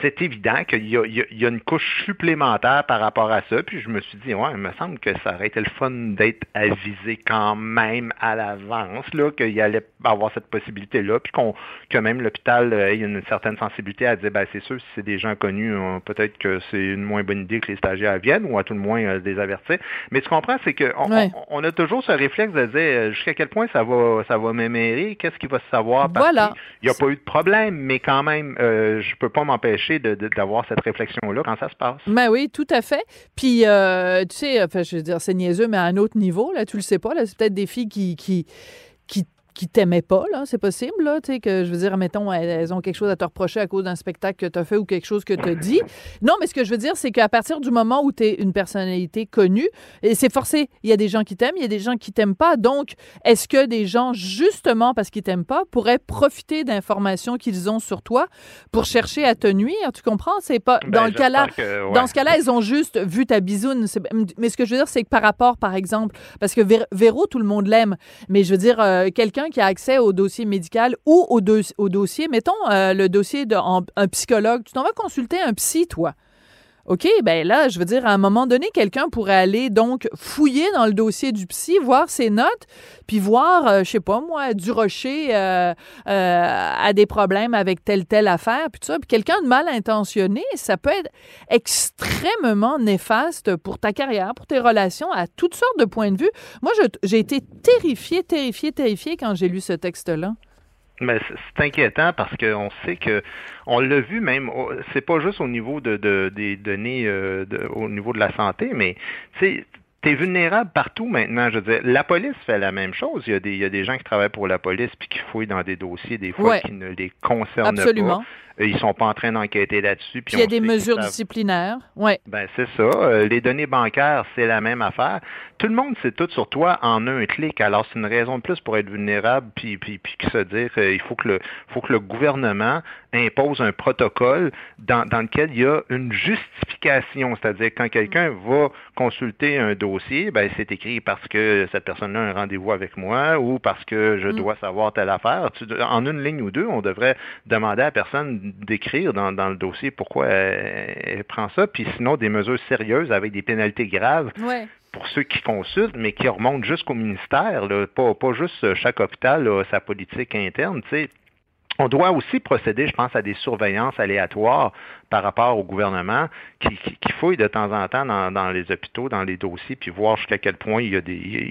c'est évident qu'il y, y, a une couche supplémentaire par rapport à ça. Puis je me suis dit, ouais, il me semble que ça aurait été le fun d'être avisé quand même à l'avance, là, qu'il allait avoir cette possibilité-là, puis qu'on que même l'hôpital ait une certaine sensibilité à dire, ben c'est sûr, si c'est des gens connus, euh, peut-être que c'est une moins bonne idée que les stagiaires viennent, ou à tout le moins euh, des avertir. Mais tu comprends, c'est qu'on Ouais. on, on a toujours ce réflexe de dire euh, jusqu'à quel point ça va ça va m'émérer, qu'est-ce qui va se savoir? Par Voilà. Il n'y a pas eu de problème, mais quand même, euh, je peux pas m'empêcher de- d'avoir cette réflexion-là quand ça se passe. Ben oui, tout à fait. Puis, euh, tu sais, enfin, je veux dire, c'est niaiseux, mais à un autre niveau, là, tu le sais pas, là, c'est peut-être des filles qui, qui, qui, t'aimaient pas, là, c'est possible, là, tu sais, que, je veux dire, mettons, elles, elles ont quelque chose à te reprocher à cause d'un spectacle que tu as fait ou quelque chose que tu as dit. Non, mais ce que je veux dire, c'est qu'à partir du moment où tu es une personnalité connue, et c'est forcé, il y a des gens qui t'aiment, il y a des gens qui t'aiment pas, donc, est-ce que des gens, justement parce qu'ils t'aiment pas, pourraient profiter d'informations qu'ils ont sur toi pour chercher à te nuire, tu comprends? C'est pas, Ben, dans le que, ouais. dans ce cas-là, ils ont juste vu ta bisoune. Mais ce que je veux dire, c'est que par rapport, par exemple, parce que Vé- Véro, tout le monde l'aime, mais je veux dire, euh, quelqu'un qui a accès au dossier médical ou au, dos- au dossier, mettons euh, le dossier d'un psychologue, tu t'en vas consulter un psy, toi. OK, ben là, je veux dire, à un moment donné, quelqu'un pourrait aller donc fouiller dans le dossier du psy, voir ses notes, puis voir, euh, je sais pas moi, du rocher euh, euh, a des problèmes avec telle, telle affaire, puis tout ça. Puis quelqu'un de mal intentionné, ça peut être extrêmement néfaste pour ta carrière, pour tes relations, à toutes sortes de points de vue. Moi, j'ai été terrifiée, terrifiée, terrifiée quand j'ai lu ce texte-là. Mais c'est inquiétant parce qu'on sait que on l'a vu même. C'est pas juste au niveau de, de- des données euh, de- au niveau de la santé, mais tu sais. T'es vulnérable partout maintenant. Je veux dire, la police fait la même chose. Il y a des, il y a des gens qui travaillent pour la police puis qui fouillent dans des dossiers des fois Ouais. qui ne les concernent Absolument. pas. Euh, Ils sont pas en train d'enquêter là-dessus. Puis il y a des mesures disciplinaires. Ouais. ben, c'est ça. Euh, les données bancaires, c'est la même affaire. Tout le monde sait tout sur toi en un clic. Alors, c'est une raison de plus pour être vulnérable, puis, puis, puis que se dire qu'il faut que le faut que le gouvernement impose un protocole dans, dans lequel il y a une justification. C'est-à-dire quand quelqu'un va consulter un dossier, ben c'est écrit parce que cette personne-là a un rendez-vous avec moi ou parce que je Mm. dois savoir telle affaire. Tu- en une ligne ou deux, on devrait demander à la personne d'écrire dans, dans le dossier pourquoi elle, elle prend ça, puis sinon des mesures sérieuses avec des pénalités graves Ouais. pour ceux qui consultent, mais qui remontent jusqu'au ministère, là, pas, pas juste chaque hôpital, là, sa politique interne. On doit aussi procéder, je pense, à des surveillances aléatoires par rapport au gouvernement qui, fouille de temps en temps dans, les hôpitaux, dans les dossiers, puis voir jusqu'à quel point il y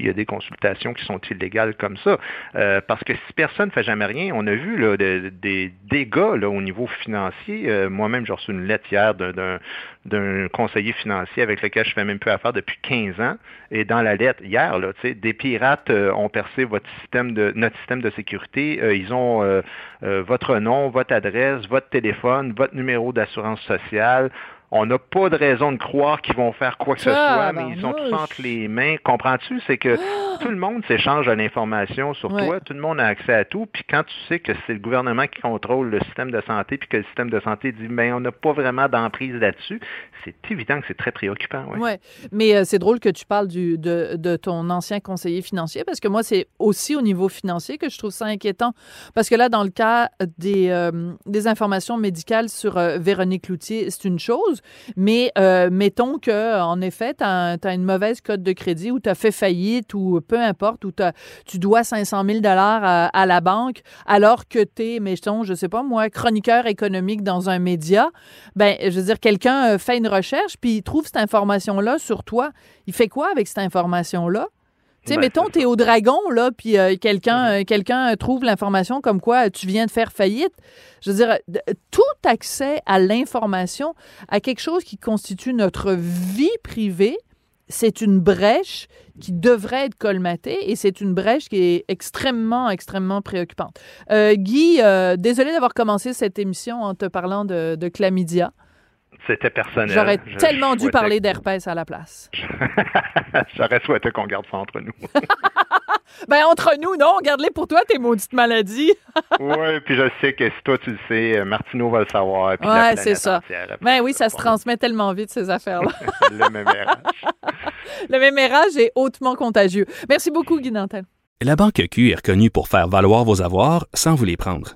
a des, consultations qui sont illégales comme ça. Euh, parce que si personne ne fait jamais rien, on a vu des dégâts au niveau financier. Euh, Moi-même, j'ai reçu une lettre hier d'un- conseiller financier avec lequel je fais même peu affaire depuis 15 ans. Et dans la lettre, hier, des pirates euh, ont percé notre système de sécurité. Ils ont votre nom, votre adresse, votre téléphone, votre numéro d'assurance sociale. On n'a pas de raison de croire qu'ils vont faire quoi que ce soit, mais ils ont tous entre les mains. Comprends-tu? C'est que tout le monde s'échange de l'information sur Ouais. toi, tout le monde a accès à tout, puis quand tu sais que c'est le gouvernement qui contrôle le système de santé, puis que le système de santé dit, ben, on n'a pas vraiment d'emprise là-dessus, c'est évident que c'est très préoccupant. Ouais. Mais euh, c'est drôle que tu parles du, de, de ton ancien conseiller financier parce que moi, c'est aussi au niveau financier que je trouve ça inquiétant. Parce que là, dans le cas des, euh, des informations médicales sur euh, Véronique Loutier, c'est une chose. Mais euh, mettons que en effet, tu as, une mauvaise cote de crédit ou tu as fait faillite ou peu importe, ou tu dois 500 000 à, à la banque alors que tu es, mettons, je sais pas moi, chroniqueur économique dans un média. Ben, je veux dire, quelqu'un euh, fait une recherche puis il trouve cette information-là sur toi. Il fait quoi avec cette information-là? Tu sais, Ben, mettons, c'est tu es au dragon, là, puis euh, quelqu'un euh, quelqu'un trouve l'information comme quoi tu viens de faire faillite. Je veux dire, tout accès à l'information, à quelque chose qui constitue notre vie privée, c'est une brèche qui devrait être colmatée et c'est une brèche qui est extrêmement, extrêmement préoccupante. Euh, Guy, désolé d'avoir commencé cette émission en te parlant de, de chlamydia. C'était personnel. J'aurais tellement dû parler d'herpès à la place. J'aurais souhaité qu'on garde ça entre nous. Ben, entre nous, non, garde-les pour toi, tes maudites maladies. oui, puis je sais que si toi tu le sais, euh, Martineau va le savoir. Puis Ouais, c'est ça. Ben oui, ça se transmet tellement vite, ces affaires-là. Le même RH. Le mémérage est hautement contagieux. Merci beaucoup, Guy Nantel. La Banque Q est reconnue pour faire valoir vos avoirs sans vous les prendre.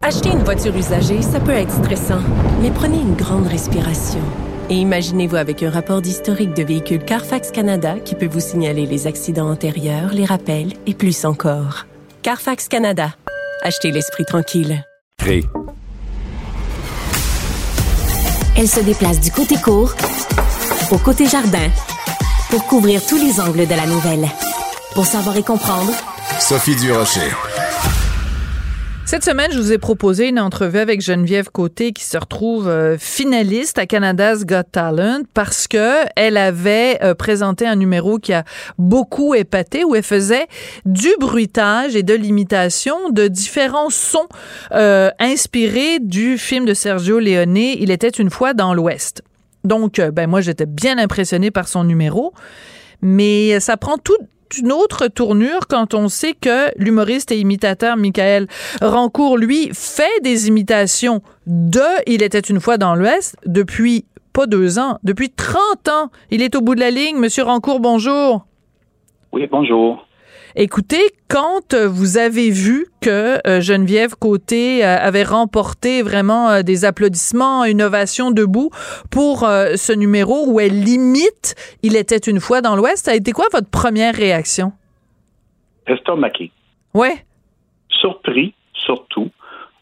Acheter une voiture usagée, ça peut être stressant, mais prenez une grande respiration. Et imaginez-vous avec un rapport d'historique de véhicule Carfax Canada qui peut vous signaler les accidents antérieurs, les rappels et plus encore. Carfax Canada. Achetez l'esprit tranquille. Cré. Elle se déplace du côté court au côté jardin pour couvrir tous les angles de la nouvelle. Pour savoir et comprendre, Sophie Durocher. Cette semaine, je vous ai proposé une entrevue avec Geneviève Côté qui se retrouve euh, finaliste à Canada's Got Talent parce que elle avait euh, présenté un numéro qui a beaucoup épaté où elle faisait du bruitage et de l'imitation de différents sons euh, inspirés du film de Sergio Leone Il était une fois dans l'Ouest. Donc, ben moi, j'étais bien impressionnée par son numéro, mais ça prend toute une autre tournure quand on sait que l'humoriste et imitateur Michael Rancourt, lui, fait des imitations de Il était une fois dans l'Ouest depuis pas deux ans, depuis 30 ans. Il est au bout de la ligne. Monsieur Rancourt, bonjour. Oui, bonjour. Écoutez, quand euh, vous avez vu que euh, Geneviève Côté euh, avait remporté vraiment des applaudissements, une ovation debout pour ce numéro où elle imite Il était une fois dans l'Ouest, ça a été quoi votre première réaction? Estomaqué. Ouais. Surpris, surtout.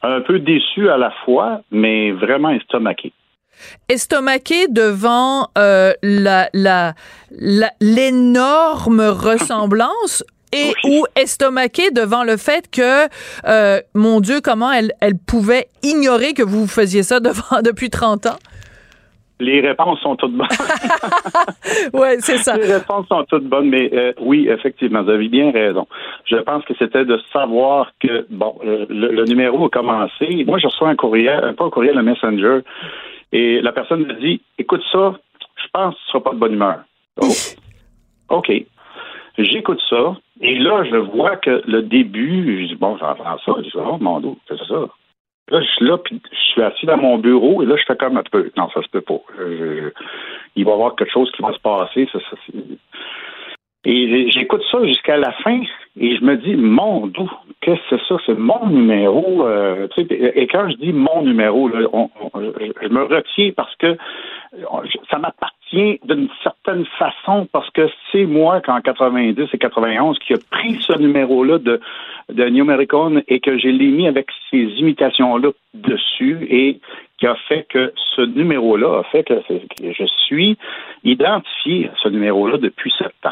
Un peu déçu à la fois, mais vraiment estomaqué. estomaqué devant euh, la- l'énorme ressemblance et ou estomaqué devant le fait que euh, mon Dieu comment elle elle pouvait ignorer que vous faisiez ça devant depuis 30 ans? Les réponses sont toutes bonnes. ouais, c'est ça. Les réponses sont toutes bonnes, mais euh, oui, effectivement, vous avez bien raison. Je pense que c'était de savoir que, bon, le, le numéro a commencé. Moi, je reçois un courriel, pas un courriel, un messenger, et la personne me dit, écoute ça, je pense que tu seras pas de bonne humeur. Oh. OK. J'écoute ça, et là, je vois que le début, je dis, bon, j'entends ça, je dis, oh, mon Dieu, c'est ça. Là, je suis là, puis je suis assis dans mon bureau, et là, je fais comme un peu. Non, ça se peut pas. Il va y avoir quelque chose qui va se passer. Ça, ça, et j'écoute ça jusqu'à la fin, et je me dis, mon Dieu, qu'est-ce que c'est ça? C'est mon numéro. euh, et quand je dis mon numéro, là, on- je, me retiens parce que ça m'appartient d'une certaine façon parce que c'est moi qu'en 90 et 91 qui a pris ce numéro-là de, de New American et que j'ai l'ai mis avec ces imitations-là dessus et qui a fait que ce numéro-là a fait que je suis identifié à ce numéro-là depuis sept ans.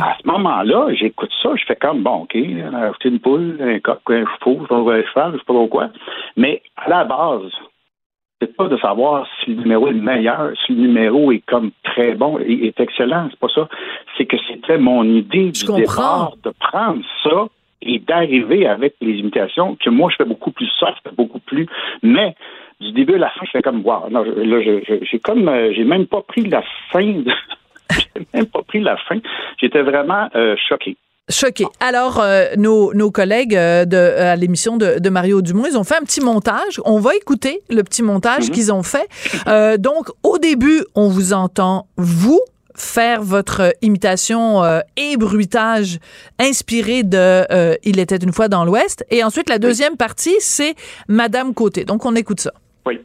À ce moment-là, j'écoute ça, je fais comme, bon, OK, euh, c'est une poule, un coq, un pas, un cheval, je sais pas trop quoi. Mais à la base, c'est pas de savoir si le numéro est le meilleur, si le numéro est comme très bon et est excellent, c'est pas ça. C'est que c'était mon idée du départ de prendre ça et d'arriver avec les imitations que moi je fais beaucoup plus soft, beaucoup plus. Mais du début à la fin, je fais comme wow. Non, je- là, j'ai comme euh, j'ai même pas pris la fin. de- j'ai même pas pris la fin. J'étais vraiment euh, choqué. Choqué. Alors, euh, nos, nos collègues euh, de, à l'émission de, de Mario Dumont, ils ont fait un petit montage. On va écouter le petit montage qu'ils ont fait. Euh, donc, au début, on vous entend, vous, faire votre imitation euh, et bruitage inspiré de euh, Il était une fois dans l'Ouest. Et ensuite, la deuxième partie, c'est Madame Côté. Donc, on écoute ça. Oui.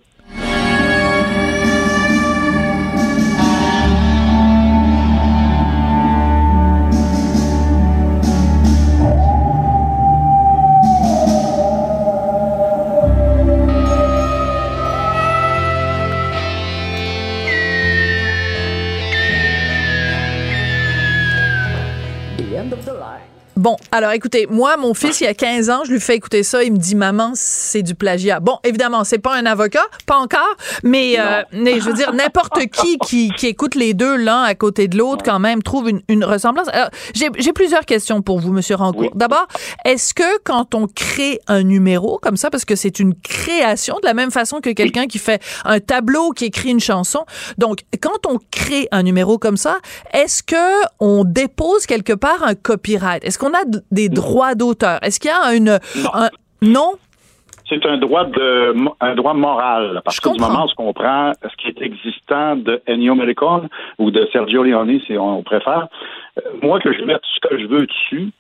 Alors, écoutez, moi, mon fils, il y a 15 ans, je lui fais écouter ça. Il me dit, maman, c'est du plagiat. Bon, évidemment, c'est pas un avocat, pas encore, mais, euh, mais je veux dire, n'importe qui, qui qui écoute les deux l'un à côté de l'autre, quand même, trouve une, une ressemblance. Alors, j'ai plusieurs questions pour vous, Monsieur Rancourt. D'abord, est-ce que quand on crée un numéro comme ça, parce que c'est une création, de la même façon que quelqu'un qui fait un tableau, qui écrit une chanson, donc quand on crée un numéro comme ça, est-ce que on dépose quelque part un copyright? Est-ce qu'on a des droits d'auteur? Est-ce qu'il y a une... non? C'est un droit de un droit moral. Parce que du moment où on prend ce qui est existant de Ennio Morricone ou de Sergio Leone, si on préfère, euh, moi que je mette ce que je veux dessus,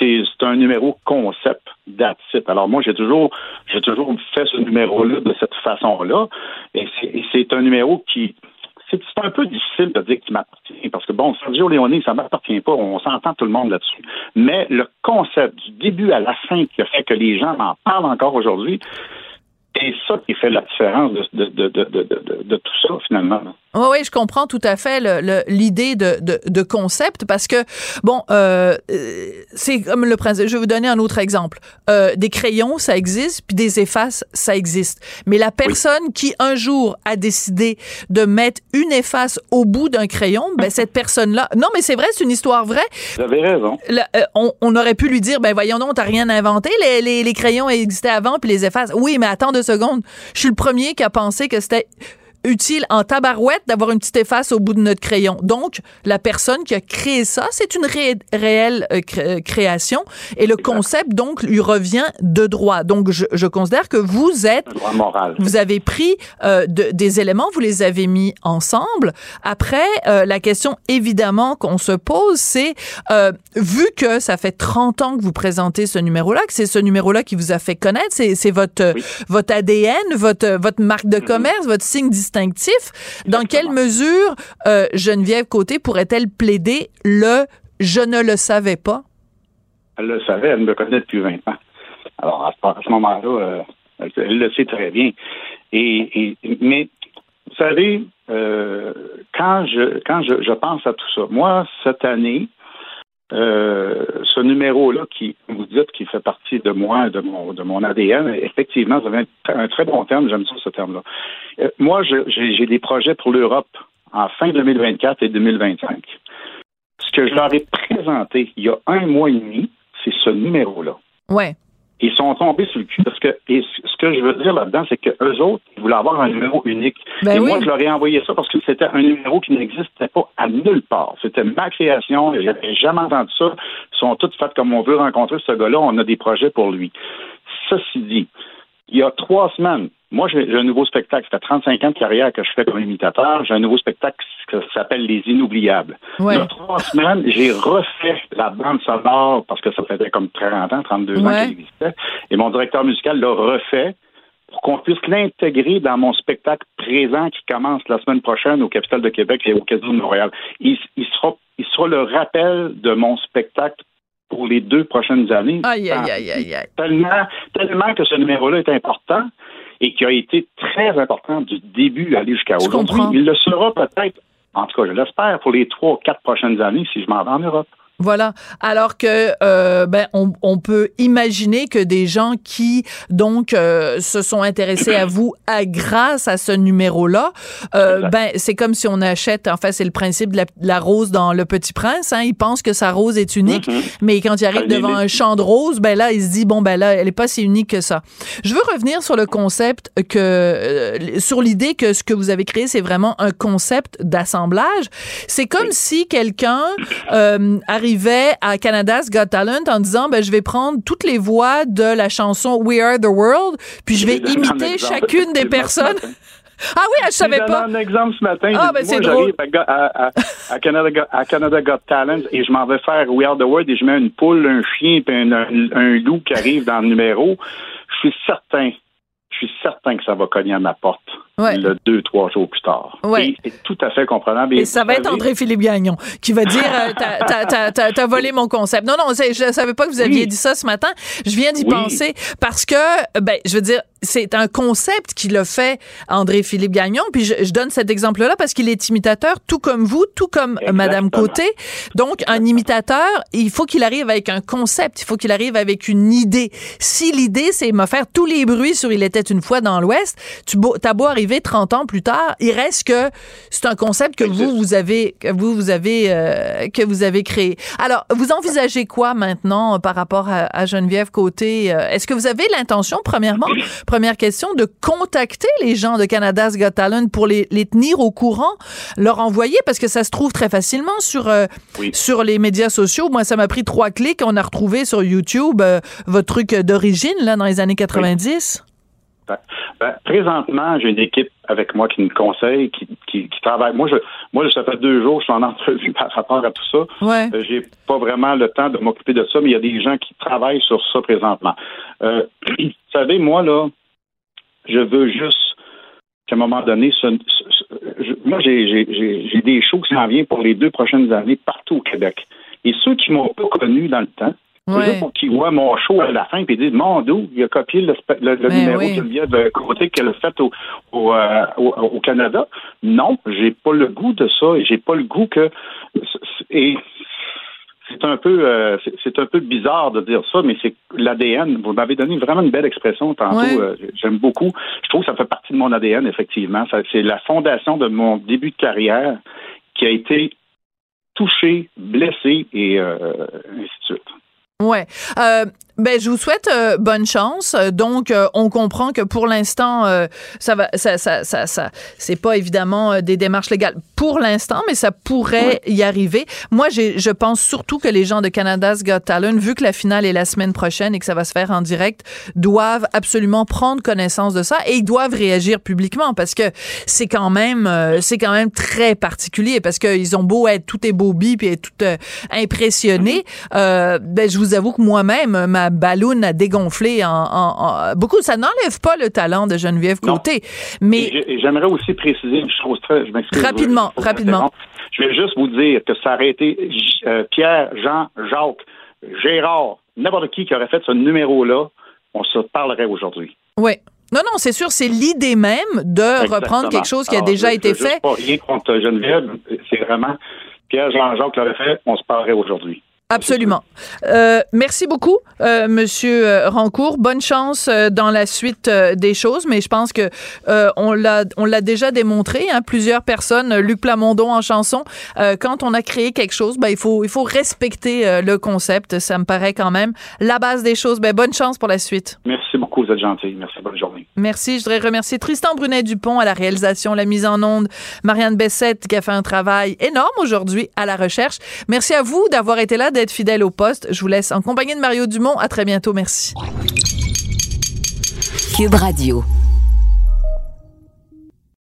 c'est un numéro concept d'attitude. Alors moi, j'ai toujours j'ai toujours fait ce numéro-là de cette façon-là. Et c'est un numéro qui c'est un peu difficile de dire qu'il m'appartient parce que, bon, Sergio Leone, ça m'appartient pas, on s'entend tout le monde là-dessus. Mais le concept du début à la fin qui a fait que les gens en parlent encore aujourd'hui, c'est ça qui fait la différence de, de, de, de tout ça, finalement. Oui, oui, je comprends tout à fait l'idée de, de, de, concept parce que, bon, euh, c'est comme le principe. Je vais vous donner un autre exemple. Euh, des crayons, ça existe, puis des effaces, ça existe. Mais la personne qui, un jour, a décidé de mettre une efface au bout d'un crayon, ben, cette personne-là... Non, mais c'est vrai, c'est une histoire vraie. Vous avez raison. Euh, on, on, aurait pu lui dire, ben voyons donc, t'as rien inventé, les, les, les crayons existaient avant, puis les effaces. Oui, mais attends deux Je suis le premier qui a pensé que c'était utile en tabarouette d'avoir une petite efface au bout de notre crayon. Donc, la personne qui a créé ça, c'est une réelle euh, euh, création et le concept, donc, lui revient de droit. Donc, je, je considère que vous êtes... Droit moral. Vous avez pris euh, de, des éléments, vous les avez mis ensemble. Après, euh, la question, évidemment, qu'on se pose, c'est, vu que ça fait 30 ans que vous présentez ce numéro-là, que c'est ce numéro-là qui vous a fait connaître, c'est votre, votre ADN, votre, votre marque de mm-hmm. commerce, votre signe distinctif. Dans quelle mesure euh, Geneviève Côté pourrait-elle plaider le je ne le savais pas? Elle le savait, elle me connaît depuis 20 ans. Alors, à ce, moment-là, euh, elle, le sait très bien. Et, mais, vous savez, euh, quand je quand je, pense à tout ça, moi, cette année, euh, ce numéro-là qui, vous dites, qui fait partie de moi, de mon, de mon ADN, effectivement, vous avez un, très bon terme, j'aime ça ce terme-là. Euh, moi, j'ai des projets pour l'Europe en fin 2024 et 2025. Ce que je leur ai présenté il y a un mois et demi, c'est ce numéro-là. Ouais ils sont tombés sur le cul parce que et ce que je veux dire là-dedans, c'est que eux autres, ils voulaient avoir un numéro unique. Ben et moi, je leur ai envoyé ça parce que c'était un numéro qui n'existait pas à nulle part. C'était ma création, j'avais jamais entendu ça. Ils sont tous faits comme on veut rencontrer ce gars-là, on a des projets pour lui. Ceci dit, il y a trois semaines, moi, j'ai un nouveau spectacle. Ça fait 35 ans de carrière que je fais comme imitateur. J'ai un nouveau spectacle qui s'appelle Les Inoubliables. Il y a trois semaines, j'ai refait la bande sonore parce que ça faisait comme 30 ans, 32 ans qu'elle existait. Et mon directeur musical l'a refait pour qu'on puisse l'intégrer dans mon spectacle présent qui commence la semaine prochaine au Capital de Québec et au Casino de Montréal. Il, sera, il sera le rappel de mon spectacle pour les deux prochaines années. Aïe, aïe, aïe, aïe, aïe. Tellement, tellement que ce numéro-là est important et qui a été très important du début à aller jusqu'à aujourd'hui. Il le sera peut-être, en tout cas, je l'espère, pour les trois ou quatre prochaines années si je m'en vais en Europe. Voilà. Alors que euh, ben on, on, peut imaginer que des gens qui donc euh, se sont intéressés à vous à grâce à ce numéro-là, euh, ben c'est comme si on achète. En fait, c'est le principe de la, rose dans Le Petit Prince. Hein, il pense que sa rose est unique, mm-hmm. mais quand il arrive devant un champ de roses, ben là il se dit bon ben là elle est pas si unique que ça. Je veux revenir sur le concept que euh, sur l'idée que ce que vous avez créé c'est vraiment un concept d'assemblage. C'est comme si quelqu'un euh, arrive arrivait à Canada's Got Talent en disant ben je vais prendre toutes les voix de la chanson We Are the World puis je vais imiter chacune des personnes. Ah oui, je savais pas. un exemple ce matin. Ah, ben c'est drôle. À, à, Canada, à Canada Got Talent et je m'en vais faire We Are the World et je mets une poule, un chien et un, un, loup qui arrive dans le numéro. Je suis certain, je suis certain que ça va cogner à ma porte. Le deux, trois jours plus tard. Ouais. c'est tout à fait comprenable. Et, ça va être André-Philippe Gagnon qui va dire euh, T'as volé mon concept. Non, non, je ne savais pas que vous aviez dit ça ce matin. Je viens d'y penser parce que, ben, je veux dire, c'est un concept qu'il a fait André-Philippe Gagnon. Puis je, donne cet exemple-là parce qu'il est imitateur, tout comme vous, tout comme Madame Côté. Donc, un imitateur, il faut qu'il arrive avec un concept, il faut qu'il arrive avec une idée. Si l'idée, c'est me faire tous les bruits sur Il était une fois dans l'Ouest, tu as beau arriver 30 ans plus tard, il reste que c'est un concept que vous, vous avez, que vous, vous avez, euh, que vous avez créé. Alors, vous envisagez quoi maintenant par rapport à, Geneviève Côté? Euh, est-ce que vous avez l'intention, premièrement, première question, de contacter les gens de Canada's Got Talent pour les, les tenir au courant, leur envoyer, parce que ça se trouve très facilement sur, euh, sur les médias sociaux. Moi, ça m'a pris trois clics. On a retrouvé sur YouTube euh, votre truc d'origine, là, dans les années 90. Ben, ben, présentement, j'ai une équipe avec moi qui me conseille, qui, qui, travaille. Moi, je, moi, ça fait deux jours que je suis en entrevue par rapport à tout ça. Ouais. Euh, j'ai pas vraiment le temps de m'occuper de ça, mais il y a des gens qui travaillent sur ça présentement. vous savez, moi, là, je veux juste qu'à un moment donné, moi, j'ai des shows qui s'en viennent pour les deux prochaines années partout au Québec. Et ceux qui m'ont pas connu dans le temps, ouais. pour qu'ils voient mon show à la fin et disent Mon Dieu, il a copié le, le, ben numéro de Geneviève Côté qu'elle a fait au, euh, au, au, Canada. Non, j'ai pas le goût de ça et j'ai pas le goût que. Et c'est un peu euh, c'est un peu bizarre de dire ça, mais c'est l'ADN. Vous m'avez donné vraiment une belle expression tantôt. Euh, j'aime beaucoup. Je trouve que ça fait partie de mon ADN, effectivement. C'est la fondation de mon début de carrière qui a été touché, blessé et euh, ainsi de suite. Ouais. Euh, ben, je vous souhaite euh, bonne chance. Donc, euh, on comprend que pour l'instant, euh, ça va, ça, ça, ça, ça c'est pas évidemment des démarches légales pour l'instant, mais ça pourrait y arriver. Moi, je pense surtout que les gens de Canada's Got Talent, vu que la finale est la semaine prochaine et que ça va se faire en direct, doivent absolument prendre connaissance de ça et ils doivent réagir publiquement parce que c'est quand même, c'est quand même très particulier parce qu'ils ont beau être tout beau puis être tout impressionné. ben, je vous avoue que moi-même, ma ballon a dégonflé en, beaucoup. Ça n'enlève pas le talent de Geneviève Côté. Mais j'aimerais aussi préciser une chose très. Je m'excuse. Rapidement, rapidement. Je vais juste vous dire que ça aurait été euh, Pierre, Jean, Jacques, Gérard, n'importe qui qui aurait fait ce numéro-là, on se parlerait aujourd'hui. Oui. Non, non, c'est sûr, c'est l'idée même de reprendre quelque chose qui a déjà été fait. Pas rien contre Geneviève, c'est vraiment Pierre, Jean, Jacques l'aurait fait, on se parlerait aujourd'hui. Absolument. Euh, merci beaucoup, euh, Monsieur euh, Rancourt. Bonne chance euh, dans la suite euh, des choses, mais je pense que on l'a on l'a déjà démontré. Hein, plusieurs personnes, Luc Plamondon en chanson. quand on a créé quelque chose, ben il faut il faut respecter le concept. Ça me paraît quand même la base des choses. Ben bonne chance pour la suite. Merci beaucoup, vous êtes gentil. Merci, bonne journée. Merci. Je voudrais remercier Tristan Brunet Dupont à la réalisation, la mise en onde, Marianne Bessette qui a fait un travail énorme aujourd'hui à la recherche. Merci à vous d'avoir été là fidèle au poste. Je vous laisse en compagnie de Mario Dumont. À très bientôt. Merci. Cube Radio.